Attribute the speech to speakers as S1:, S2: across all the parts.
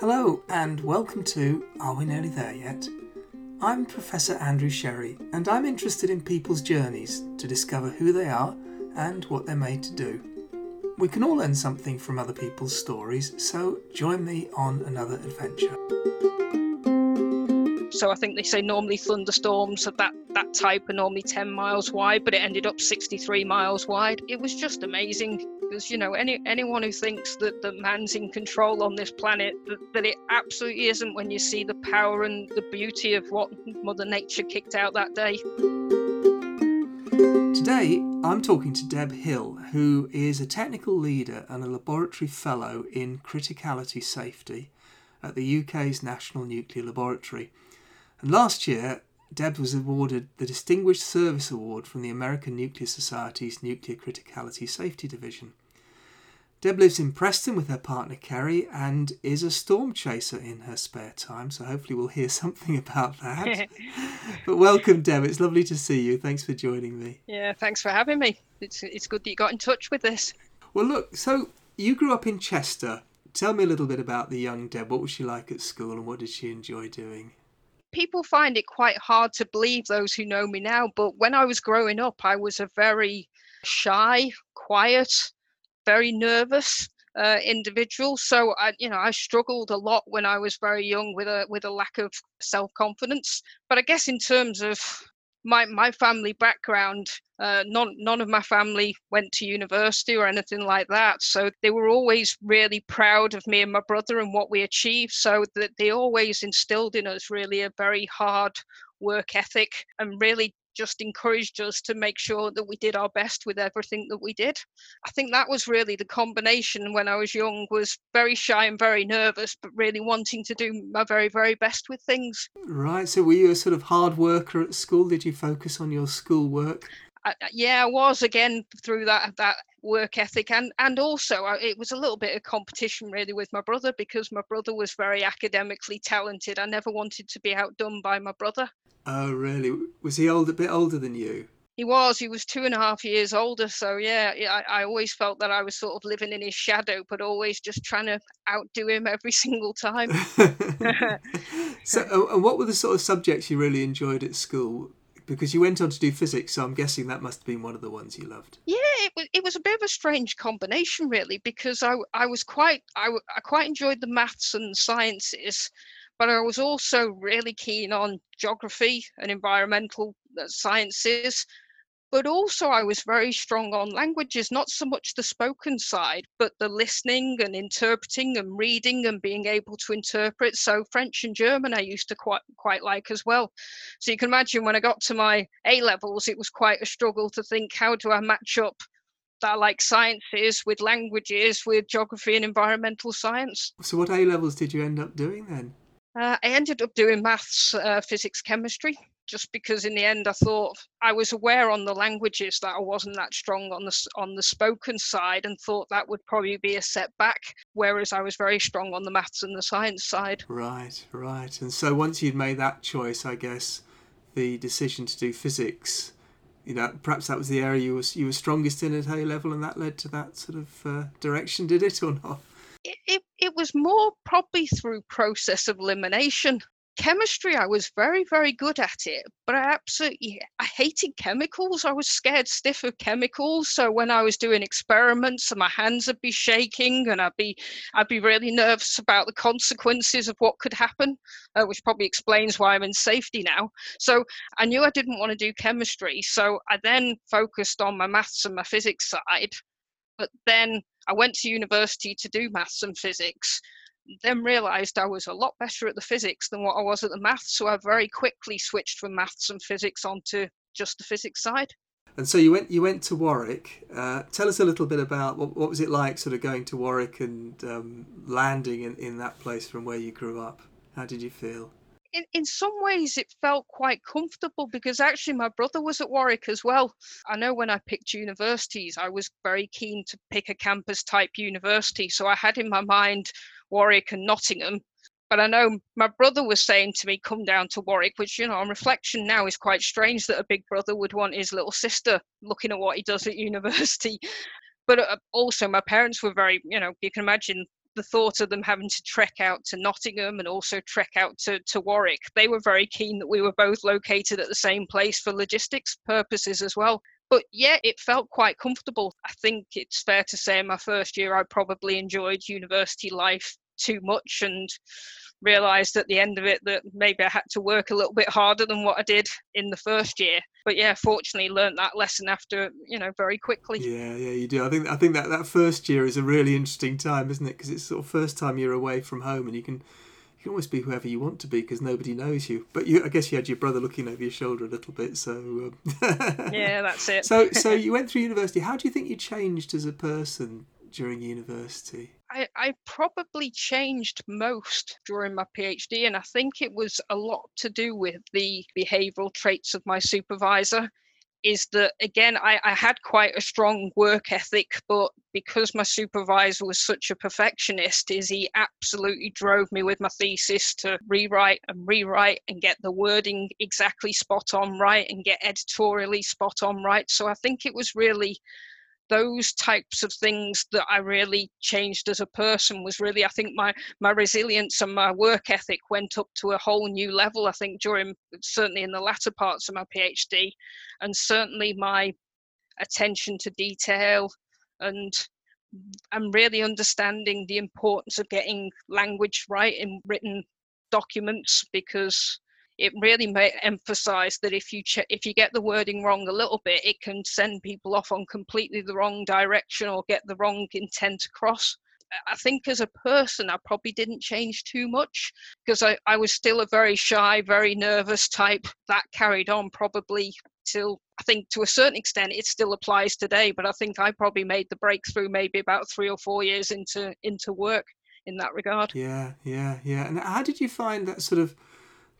S1: Hello, and welcome to Are We Nearly There Yet? I'm Professor Andrew Sherry, and I'm interested in people's journeys to discover who they are and what they're made to do. We can all learn something from other people's stories, so join me on another adventure.
S2: So I think they say normally thunderstorms of that that type are normally 10 miles wide, but it ended up 63 miles wide. It was just amazing because you know any anyone who thinks that that man's in control on this planet that, that it absolutely isn't when you see the power and the beauty of what Mother Nature kicked out that day.
S1: Today, I'm talking to Deb Hill, who is a technical leader and a laboratory fellow in criticality safety at the UK's National Nuclear Laboratory. And last year, Deb was awarded the Distinguished Service Award from the American Nuclear Society's Nuclear Criticality Safety Division. Deb lives in Preston with her partner Kerry and is a storm chaser in her spare time, so hopefully we'll hear something about that. but welcome, Deb. It's lovely to see you. Thanks for joining me.
S2: Yeah, thanks for having me. It's it's good that you got in touch with us.
S1: Well, look, so you grew up in Chester. Tell me a little bit about the young Deb. What was she like at school and what did she enjoy doing?
S2: People find it quite hard to believe those who know me now but when i was growing up i was a very shy quiet very nervous uh, individual. So i you know i struggled a lot when i was very young with a with a lack of self confidence but i guess in terms of my my family background uh, none none of my family went to university or anything like that. So they were always really proud of me and my brother and what we achieved. So that they always instilled in us really a very hard work ethic and really just encouraged us to make sure that we did our best with everything that we did. I think that was really the combination when I was young was very shy and very nervous but really wanting to do my very very best with things.
S1: Right, so were you a sort of hard worker at school? Did you focus on your school work?
S2: I, yeah, I was again through that that work ethic, and and also I, it was a little bit of competition really with my brother because my brother was very academically talented. I never wanted to be outdone by my brother.
S1: Oh, really? Was he old, a bit older than you?
S2: He was. He was two and a half years older. So yeah, I, I always felt that I was sort of living in his shadow, but always just trying to outdo him every single time.
S1: so, uh, and what were the sort of subjects you really enjoyed at school? Because you went on to do physics, so I'm guessing that must have been one of the ones you loved.
S2: Yeah, it was. It was a bit of a strange combination, really, because I I was quite I, I quite enjoyed the maths and sciences, but I was also really keen on geography and environmental uh, sciences. But also, I was very strong on languages, not so much the spoken side, but the listening and interpreting and reading and being able to interpret. So, French and German, I used to quite quite like as well. So, you can imagine when I got to my A levels, it was quite a struggle to think how do I match up that I like sciences with languages, with geography and environmental science.
S1: So, what A levels did you end up doing then?
S2: Uh, I ended up doing maths, uh, physics, chemistry, just because in the end I thought I was aware on the languages that I wasn't that strong on the on the spoken side, and thought that would probably be a setback. Whereas I was very strong on the maths and the science side.
S1: Right, right. And so once you'd made that choice, I guess the decision to do physics you know, perhaps that was the area you was you were strongest in at A level, and that led to that sort of uh, direction, did it or not?
S2: It, it, it was more probably through process of elimination. Chemistry, I was very, very good at it, but I absolutely I hated chemicals. I was scared stiff of chemicals. So when I was doing experiments, and my hands would be shaking, and I'd be I'd be really nervous about the consequences of what could happen, uh, which probably explains why I'm in safety now. So I knew I didn't want to do chemistry, so I then focused on my maths and my physics side. But then I went to university to do maths and physics, then realized I was a lot better at the physics than what I was at the maths. So I very quickly switched from maths and physics onto just the physics side.
S1: And so you went you went to Warwick. Uh, tell us a little bit about what, what was it like, sort of going to Warwick and um, landing in, in that place from where you grew up. How did you feel?
S2: In, in some ways it felt quite comfortable because actually my brother was at Warwick as well. I know when I picked universities, I was very keen to pick a campus type university. So I had in my mind Warwick and Nottingham. But I know my brother was saying to me, come down to Warwick, which, you know, on reflection now is quite strange that a big brother would want his little sister looking at what he does at university. But uh, also, my parents were very, you know, you can imagine the thought of them having to trek out to Nottingham and also trek out to, to Warwick, they were very keen that we were both located at the same place for logistics purposes as well. But yeah, it felt quite comfortable. I think it's fair to say in my first year, I probably enjoyed university life too much and realized at the end of it that maybe I had to work a little bit harder than what I did in the first year. But yeah, fortunately learned that lesson after, you know, very quickly.
S1: Yeah, yeah, you do. I think I think that that first year is a really interesting time, isn't it? Because it's sort of first time you're away from home and you can you can always be whoever you want to be because nobody knows you. But you, I guess you had your brother looking over your shoulder a little bit, so um...
S2: yeah, that's it.
S1: so, so you went through university. How do you think you changed as a person during university?
S2: I, I probably changed most during my PhD, and I think it was a lot to do with the behavioural traits of my supervisor. Is that again, I, I had quite a strong work ethic, but because my supervisor was such a perfectionist, is he absolutely drove me with my thesis to rewrite and rewrite and get the wording exactly spot on right and get editorially spot on right. So I think it was really those types of things that I really changed as a person was really I think my my resilience and my work ethic went up to a whole new level I think during certainly in the latter parts of my PhD and certainly my attention to detail and I'm really understanding the importance of getting language right in written documents because it really may emphasize that if you ch- if you get the wording wrong a little bit it can send people off on completely the wrong direction or get the wrong intent across I think as a person, I probably didn't change too much because I, I was still a very shy, very nervous type. That carried on probably till I think to a certain extent it still applies today. But I think I probably made the breakthrough maybe about three or four years into into work in that regard.
S1: Yeah, yeah, yeah. And how did you find that sort of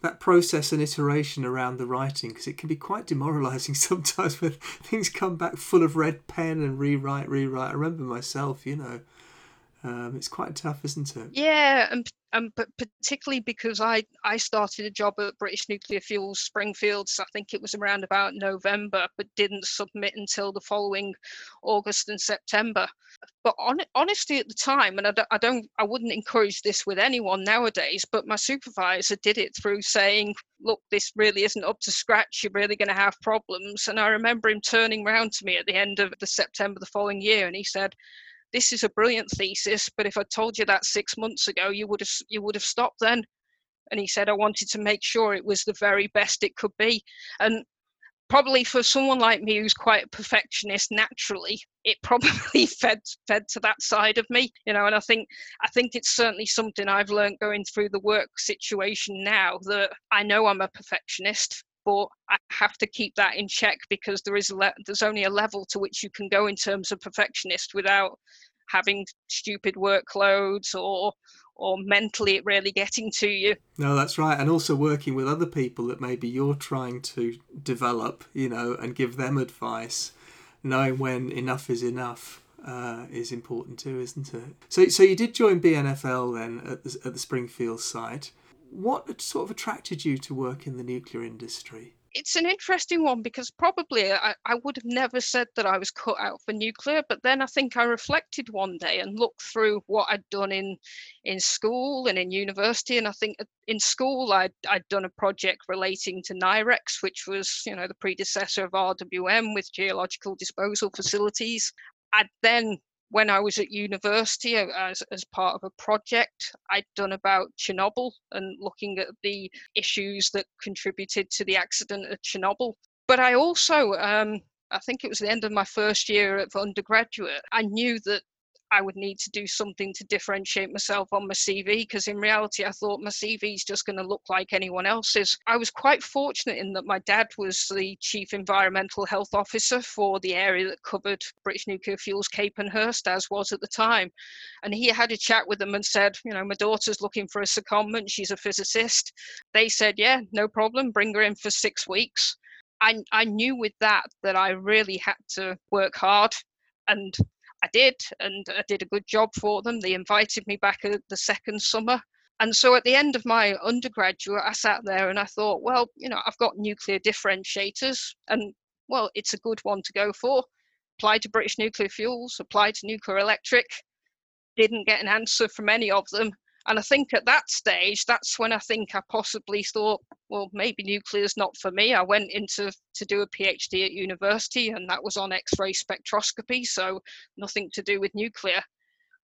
S1: that process and iteration around the writing because it can be quite demoralizing sometimes when things come back full of red pen and rewrite rewrite i remember myself you know um, it's quite tough isn't it
S2: yeah and um, but particularly because I, I started a job at British Nuclear Fuels Springfields, I think it was around about November, but didn't submit until the following August and September. But on, honestly, at the time, and I don't, I don't, I wouldn't encourage this with anyone nowadays, but my supervisor did it through saying, "Look, this really isn't up to scratch. You're really going to have problems." And I remember him turning around to me at the end of the September the following year, and he said this is a brilliant thesis, but if I told you that six months ago, you would have you would have stopped then. And he said I wanted to make sure it was the very best it could be. And probably for someone like me who's quite a perfectionist naturally, it probably fed fed to that side of me, you know. And I think I think it's certainly something I've learned going through the work situation now that I know I'm a perfectionist but I have to keep that in check because there is le- there's only a level to which you can go in terms of perfectionist without having stupid workloads or or mentally it really getting to you.
S1: No, that's right. And also working with other people that maybe you're trying to develop, you know, and give them advice, knowing when enough is enough. Uh, is important too, isn't it? So, so you did join BNFL then at the, at the Springfield site what sort of attracted you to work in the nuclear industry?
S2: It's an interesting one because probably I, I would have never said that I was cut out for nuclear, but then I think I reflected one day and looked through what I'd done in in school and in university, and I think in school I'd I'd done a project relating to NIREX, which was you know the predecessor of RWM with geological disposal facilities. I'd then when I was at university uh, as, as part of a project, I'd done about Chernobyl and looking at the issues that contributed to the accident at Chernobyl. But I also, um, I think it was the end of my first year of undergraduate, I knew that I would need to do something to differentiate myself on my CV because in reality I thought my CV is just going to look like anyone else's. I was quite fortunate in that my dad was the chief environmental health officer for the area that covered British Nuclear Fuels Capenhurst as was at the time. And he had a chat with them and said, you know, my daughter's looking for a secondment, she's a physicist. They said, yeah, no problem, bring her in for six weeks. I, I knew with that that I really had to work hard and I did, and I did a good job for them. They invited me back uh, the second summer. And so at the end of my undergraduate, I sat there and I thought, well, you know, I've got nuclear differentiators, and well, it's a good one to go for. Applied to British Nuclear Fuels, applied to Nuclear Electric, didn't get an answer from any of them. And I think at that stage, that's when I think I possibly thought, well, maybe nuclear's not for me. I went into to do a PhD at university, and that was on X-ray spectroscopy, so nothing to do with nuclear.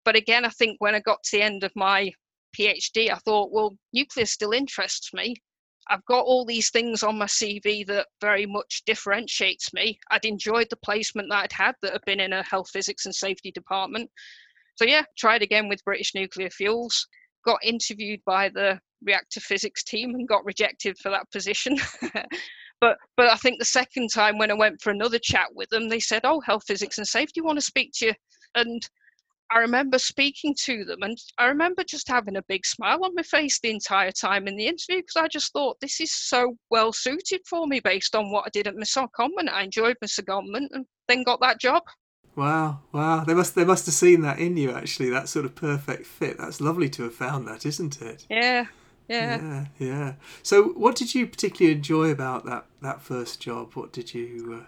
S2: But again, I think when I got to the end of my PhD, I thought, well, nuclear still interests me. I've got all these things on my CV that very much differentiates me. I'd enjoyed the placement that I'd had that had been in a health physics and safety department. So yeah, tried again with British Nuclear Fuels got interviewed by the reactor physics team and got rejected for that position. but but I think the second time when I went for another chat with them, they said, "Oh, health physics and safety want to speak to you," and I remember speaking to them, and I remember just having a big smile on my face the entire time in the interview because I just thought this is so well suited for me based on what I did at my secondment. I enjoyed my secondment and then got that job.
S1: Wow, wow! They must they must have seen that in you actually. That sort of perfect fit. That's lovely to have found that, isn't it?
S2: Yeah,
S1: yeah, yeah. yeah. So, what did you particularly enjoy about that that first job? What did you uh,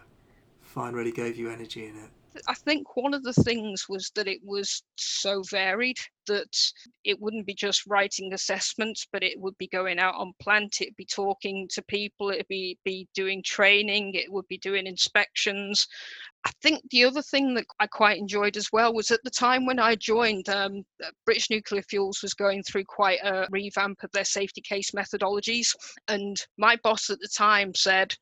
S1: find really gave you energy in it?
S2: I think one of the things was that it was so varied that it wouldn't be just writing assessments, but it would be going out on plant, it'd be talking to people, it'd be, be doing training, it would be doing inspections. I think the other thing that I quite enjoyed as well was at the time when I joined, um, British Nuclear Fuels was going through quite a revamp of their safety case methodologies. And my boss at the time said,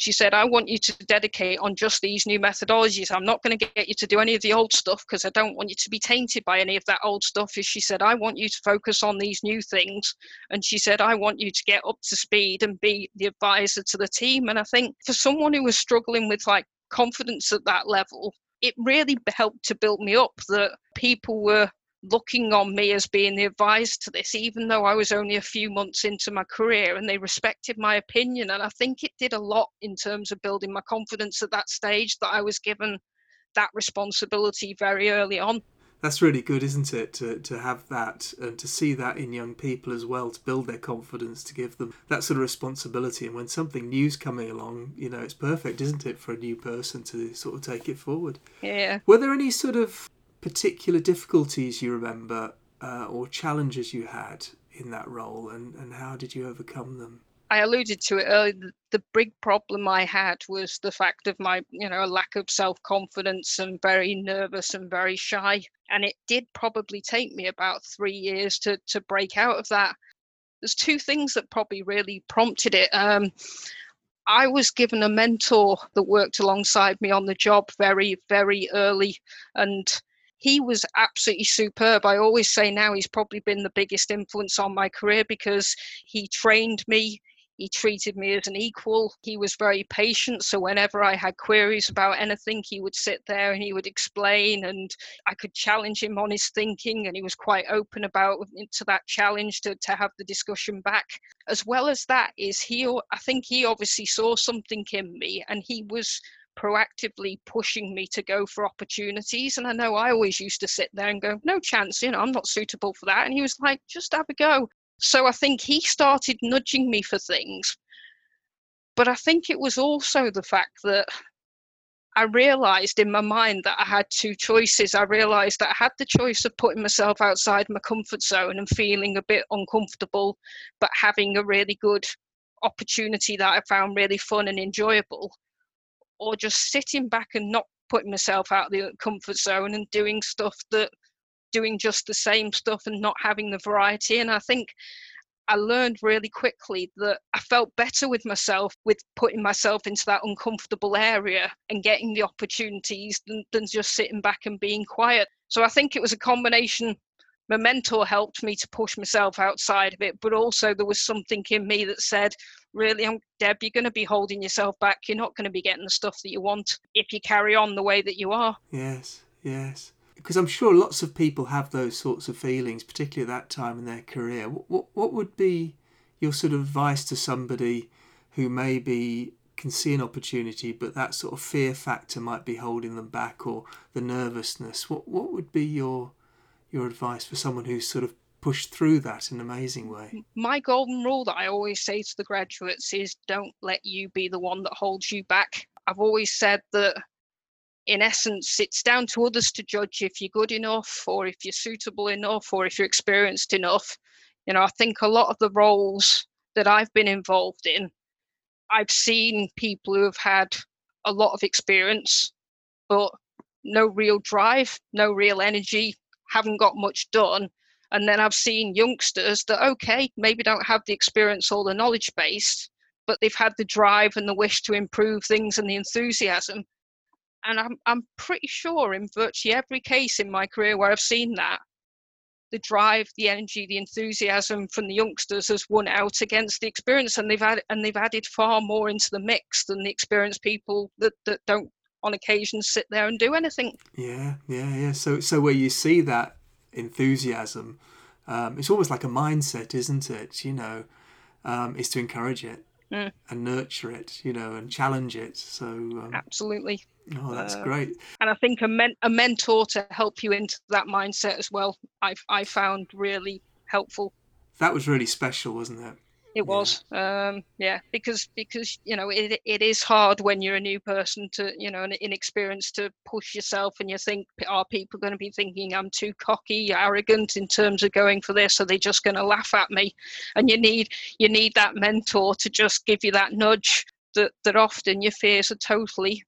S2: she said, I want you to dedicate on just these new methodologies. I'm not going to get you to do any of the old stuff because I don't want you to be tainted by any of that old stuff. She said, I want you to focus on these new things. And she said, I want you to get up to speed and be the advisor to the team. And I think for someone who was struggling with like confidence at that level, it really helped to build me up that people were looking on me as being the advisor to this, even though I was only a few months into my career and they respected my opinion. And I think it did a lot in terms of building my confidence at that stage that I was given that responsibility very early on.
S1: That's really good, isn't it? To, to have that and to see that in young people as well, to build their confidence, to give them that sort of responsibility. And when something new's coming along, you know, it's perfect, isn't it, for a new person to sort of take it forward?
S2: Yeah.
S1: Were there any sort of particular difficulties you remember uh, or challenges you had in that role and, and how did you overcome them?
S2: I alluded to it earlier. The, big problem I had was the fact of my, you know, lack of self confidence and very nervous and very shy. And it did probably take me about three years to to break out of that. There's two things that probably really prompted it. Um, I was given a mentor that worked alongside me on the job very, very early, and he was absolutely superb. I always say now he's probably been the biggest influence on my career because he trained me. He treated me as an equal. He was very patient. So, whenever I had queries about anything, he would sit there and he would explain, and I could challenge him on his thinking. And he was quite open about to that challenge to, to have the discussion back. As well as that, is he, I think he obviously saw something in me and he was proactively pushing me to go for opportunities. And I know I always used to sit there and go, no chance, you know, I'm not suitable for that. And he was like, just have a go. So I think he started nudging me for things. But I think it was also the fact that I realized in my mind that I had two choices. I realized that I had the choice of putting myself outside my comfort zone and feeling a bit uncomfortable, but having a really good opportunity that I found really fun and enjoyable or just sitting back and not putting myself out of the comfort zone and doing stuff that doing just the same stuff and not having the variety. And i think i learned really quickly that i felt better with myself with putting myself into that uncomfortable area and getting the opportunities than, than just sitting back and being quiet. So i think it was a combination my mentor helped me to push myself outside of it but also there was something in me that said really I'm, deb you're going to be holding yourself back. You're not going to be getting the stuff that you want if you carry on the way that you are.
S1: Yes yes. Because i'm sure lots of people have those sorts of feelings particularly at that time in their career. What, what, what would be your sort of advice to somebody who maybe can see an opportunity but that sort of fear factor might be holding them back or the nervousness? What what would be your your advice for someone who's sort of pushed through that in an amazing way.
S2: My golden rule that I always say to the graduates is don't let you be the one that holds you back. I've always said that in essence, it's down to others to judge if you're good enough or if you're suitable enough or if you're experienced enough. You know, I think a lot of the roles that I've been involved in, I've seen people who have had a lot of experience, but no real drive, no real energy, haven't got much done. And then I've seen youngsters that, okay, maybe don't have the experience or the knowledge base, but they've had the drive and the wish to improve things and the enthusiasm and I'm I'm pretty sure in virtually every case in my career where I've seen that, the drive, the energy, the enthusiasm from the youngsters has won out against the experience, and they've added and they've added far more into the mix than the experienced people that that don't on occasion sit there and do anything.
S1: Yeah, yeah, yeah. So so where you see that enthusiasm, um, it's almost like a mindset, isn't it? You know, um, is to encourage it mm. and nurture it, you know, and challenge it. So um,
S2: absolutely.
S1: Oh, that's uh, great.
S2: And I think a, men- a mentor to help you into that mindset as well, I've I found really helpful.
S1: That was really special, wasn't it?
S2: It was, yeah. Um, yeah, because because you know it it is hard when you're a new person to you know an inexperienced to push yourself, and you think are people going to be thinking I'm too cocky, arrogant in terms of going for this? Are they just going to laugh at me? And you need you need that mentor to just give you that nudge that that often your fears are totally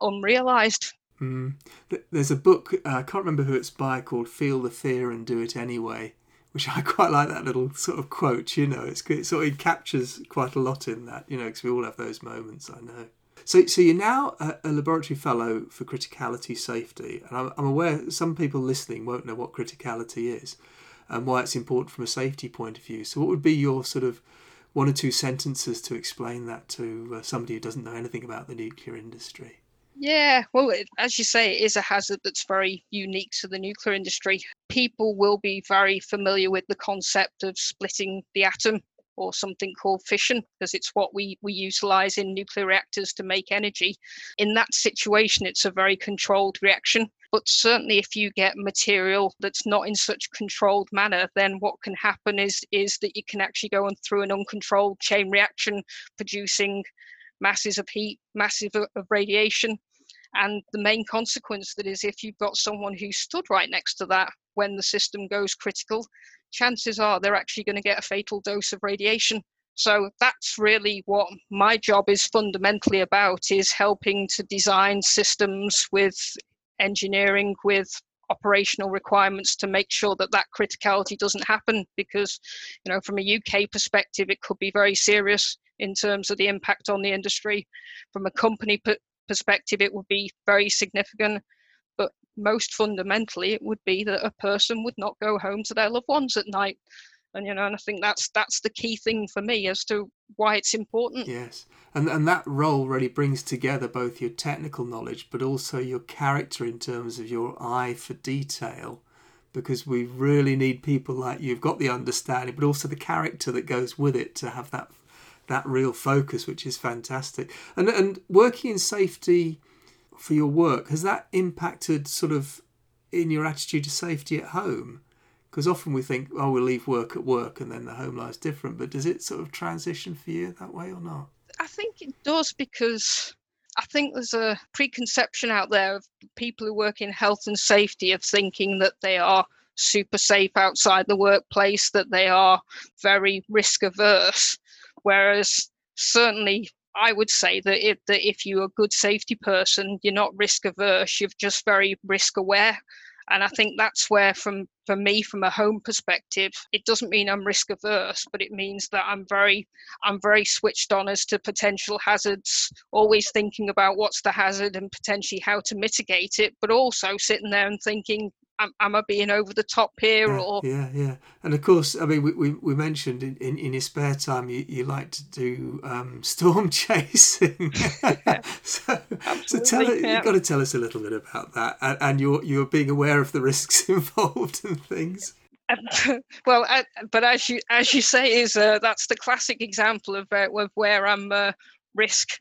S2: unrealized.
S1: Mm. There's a book uh, I can't remember who it's by called "Feel the Fear and Do It Anyway." Which I quite like that little sort of quote. You know, it's it sort of captures quite a lot in that. You know, because we all have those moments. I know. So, so you're now a, a laboratory fellow for criticality safety, and I'm, I'm, aware some people listening won't know what criticality is and why it's important from a safety point of view. So, what would be your sort of one or two sentences to explain that to uh, somebody who doesn't know anything about the nuclear industry?
S2: Yeah, well, it, as you say, it is a hazard that's very unique to the nuclear industry. People will be very familiar with the concept of splitting the atom or something called fission because it's what we, we utilize in nuclear reactors to make energy. In that situation, it's a very controlled reaction. But certainly, if you get material that's not in such controlled manner, then what can happen is, is that you can actually go on through an uncontrolled chain reaction, producing masses of heat, masses of, of radiation. And the main consequence that is if you've got someone who stood right next to that when the system goes critical, chances are they're actually going to get a fatal dose of radiation. So that's really what my job is fundamentally about is helping to design systems with engineering with operational requirements to make sure that that criticality doesn't happen because you know from a UK perspective it could be very serious in terms of the impact on the industry. From a company perspective, it would be very significant. But most fundamentally, it would be that a person would not go home to their loved ones at night. And you know, and I think that's that's the key thing for me as to why it's important.
S1: Yes, and and that role really brings together both your technical knowledge, but also your character in terms of your eye for detail because we really need people like you. You've got the understanding, but also the character that goes with it to have that that real focus, which is fantastic. And and working in safety for your work has that impacted sort of in your attitude to safety at home? Because often we think, oh, we'll leave work at work and then the home life's different. But does it sort of transition for you that way or not?
S2: I think it does because I think there's a preconception out there of people who work in health and safety of thinking that they are super safe outside the workplace, that they are very risk averse. Whereas certainly I would say that if, that if you're a good safety person, you're not risk averse, you're just very risk aware. And I think that's where, from for me, from a home perspective, it doesn't mean I'm risk averse, but it means that I'm very, I'm very switched on as to potential hazards, always thinking about what's the hazard and potentially how to mitigate it, but also sitting there and thinking, am, am I being over the top here
S1: yeah,
S2: or?
S1: yeah yeah. And of course I mean we, we, we mentioned in, in, in your spare time you, you like to do um, storm chasing. So, so tell yeah. you've got to tell us a little bit about that and, and you're you're being aware of the risks involved and things.
S2: Well, uh, but as you as you say, is uh, that's the classic example of uh, of where I'm uh, risk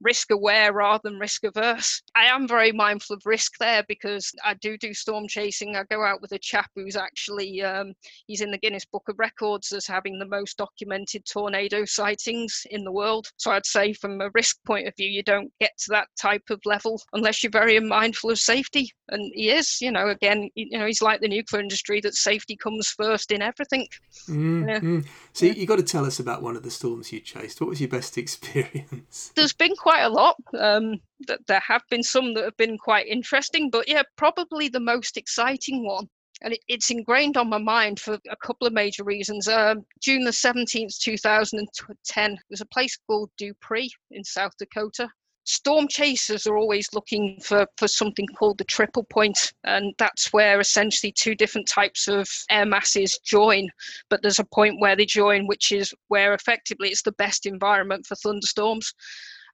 S2: risk aware rather than risk averse. I am very mindful of risk there because I do do storm chasing. I go out with a chap who's actually um, he's in the Guinness Book of Records as having the most documented tornado sightings in the world. So I'd say from a risk point of view, you don't get to that type of level unless you're very mindful of safety. And he is, you know, again, you know, he's like the nuclear industry that safety comes first in everything.
S1: Mm-hmm. Yeah. So yeah. you got to tell us about one of the storms you chased. What was your best experience?
S2: There's been quite a lot. Um, there have been some that have been quite interesting, but yeah, probably the most exciting one. And it, it's ingrained on my mind for a couple of major reasons. Um, June the 17th, 2010, there's a place called Dupree in South Dakota storm chasers are always looking for, for something called the triple point, and that's where essentially two different types of air masses join. But there's a point where they join, which is where effectively it's the best environment for thunderstorms.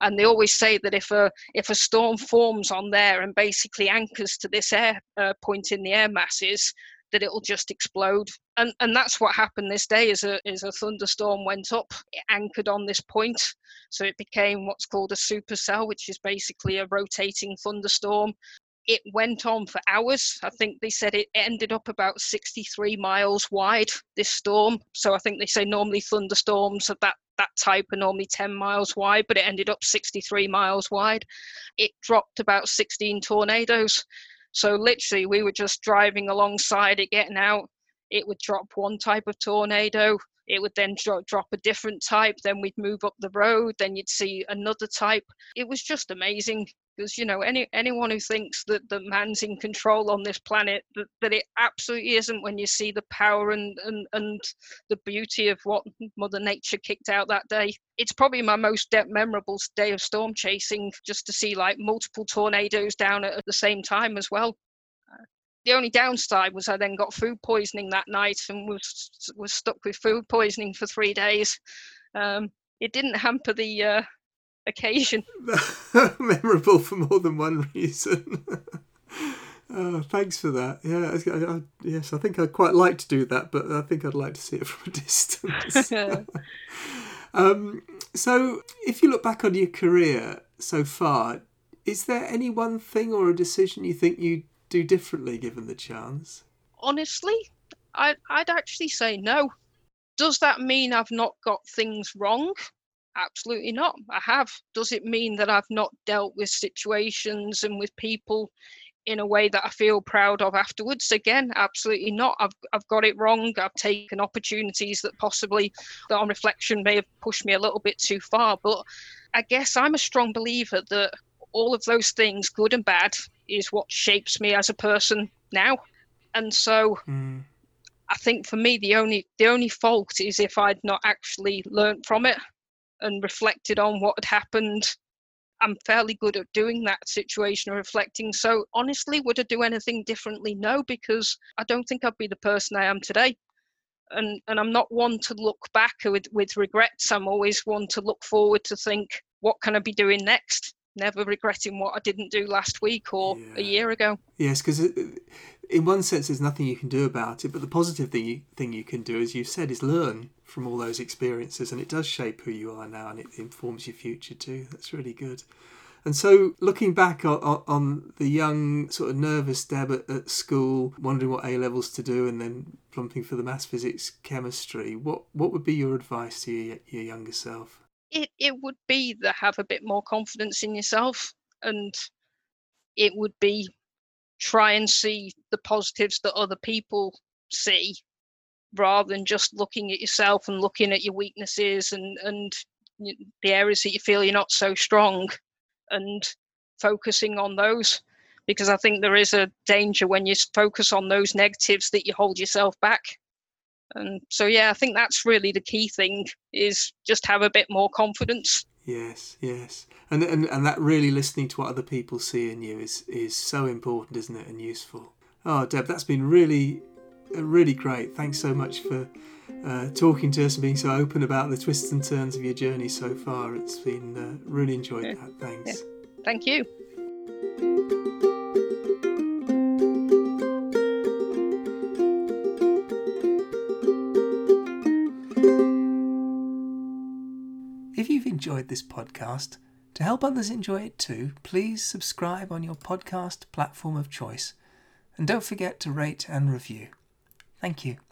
S2: And they always say that if a if a storm forms on there and basically anchors to this air uh, point in the air masses, that it'll just explode. And and that's what happened this day is a as a thunderstorm went up, it anchored on this point. So it became what's called a supercell, which is basically a rotating thunderstorm. It went on for hours. I think they said it ended up about 63 miles wide, this storm. So I think they say normally thunderstorms of that that type are normally 10 miles wide, but it ended up 63 miles wide. It dropped about 16 tornadoes. So literally, we were just driving alongside it, getting out. It would drop one type of tornado. It would then drop, drop a different type. Then we'd move up the road. Then you'd see another type. It was just amazing because you know any anyone who thinks that the man's in control on this planet that, that it absolutely isn't when you see the power and, and and the beauty of what mother nature kicked out that day it's probably my most memorable day of storm chasing just to see like multiple tornadoes down at the same time as well the only downside was I then got food poisoning that night and was was stuck with food poisoning for three days. Um, it didn't hamper the uh, occasion.
S1: Memorable for more than one reason. oh, thanks for that. Yeah, I, I, yes, I think I'd quite like to do that, but I think I'd like to see it from a distance. um, so, if you look back on your career so far, is there any one thing or a decision you think you'd do differently given the chance?
S2: Honestly, I'd, I'd actually say no. Does that mean I've not got things wrong? Absolutely not. I have. Does it mean that I've not dealt with situations and with people in a way that I feel proud of afterwards? Again, absolutely not. I've I've got it wrong. I've taken opportunities that possibly, that on reflection, may have pushed me a little bit too far. But I guess I'm a strong believer that all of those things, good and bad, is what shapes me as a person now. And so. Mm. I think for me the only the only fault is if I'd not actually learnt from it and reflected on what had happened. I'm fairly good at doing that situation of reflecting. So honestly, would I do anything differently? No, because I don't think I'd be the person I am today. And and I'm not one to look back with, with regrets. I'm always one to look forward to think, what can I be doing next? Never regretting what I didn't do last week or yeah. a year ago.
S1: Yes, because in one sense, there's nothing you can do about it. But the positive thing you, thing you can do, as you said, is learn from all those experiences, and it does shape who you are now, and it informs your future too. That's really good. And so, looking back on, on the young, sort of nervous Deb at, at, school, wondering what A levels to do, and then plumping for the maths, physics, chemistry, what what would be your advice to your, your younger self?
S2: It it would be to have a bit more confidence in yourself, and it would be try and see the positives that other people see rather than just looking at yourself and looking at your weaknesses and and the areas that you feel you're not so strong and focusing on those. Because i think there is a danger when you focus on those negatives that you hold yourself back and so yeah i think that's really the key thing is just have a bit more confidence
S1: Yes, yes, and and and that really listening to what other people see in you is is so important, isn't it, and useful. Oh, Deb, that's been really, uh, really great. Thanks so much for uh, talking to us and being so open about the twists and turns of your journey so far. It's been uh, really enjoyed yeah. that. Thanks.
S2: Yeah. Thank you.
S1: Enjoyed this podcast, To help others enjoy it too, please subscribe on your podcast platform of choice and don't forget to rate and review. Thank you.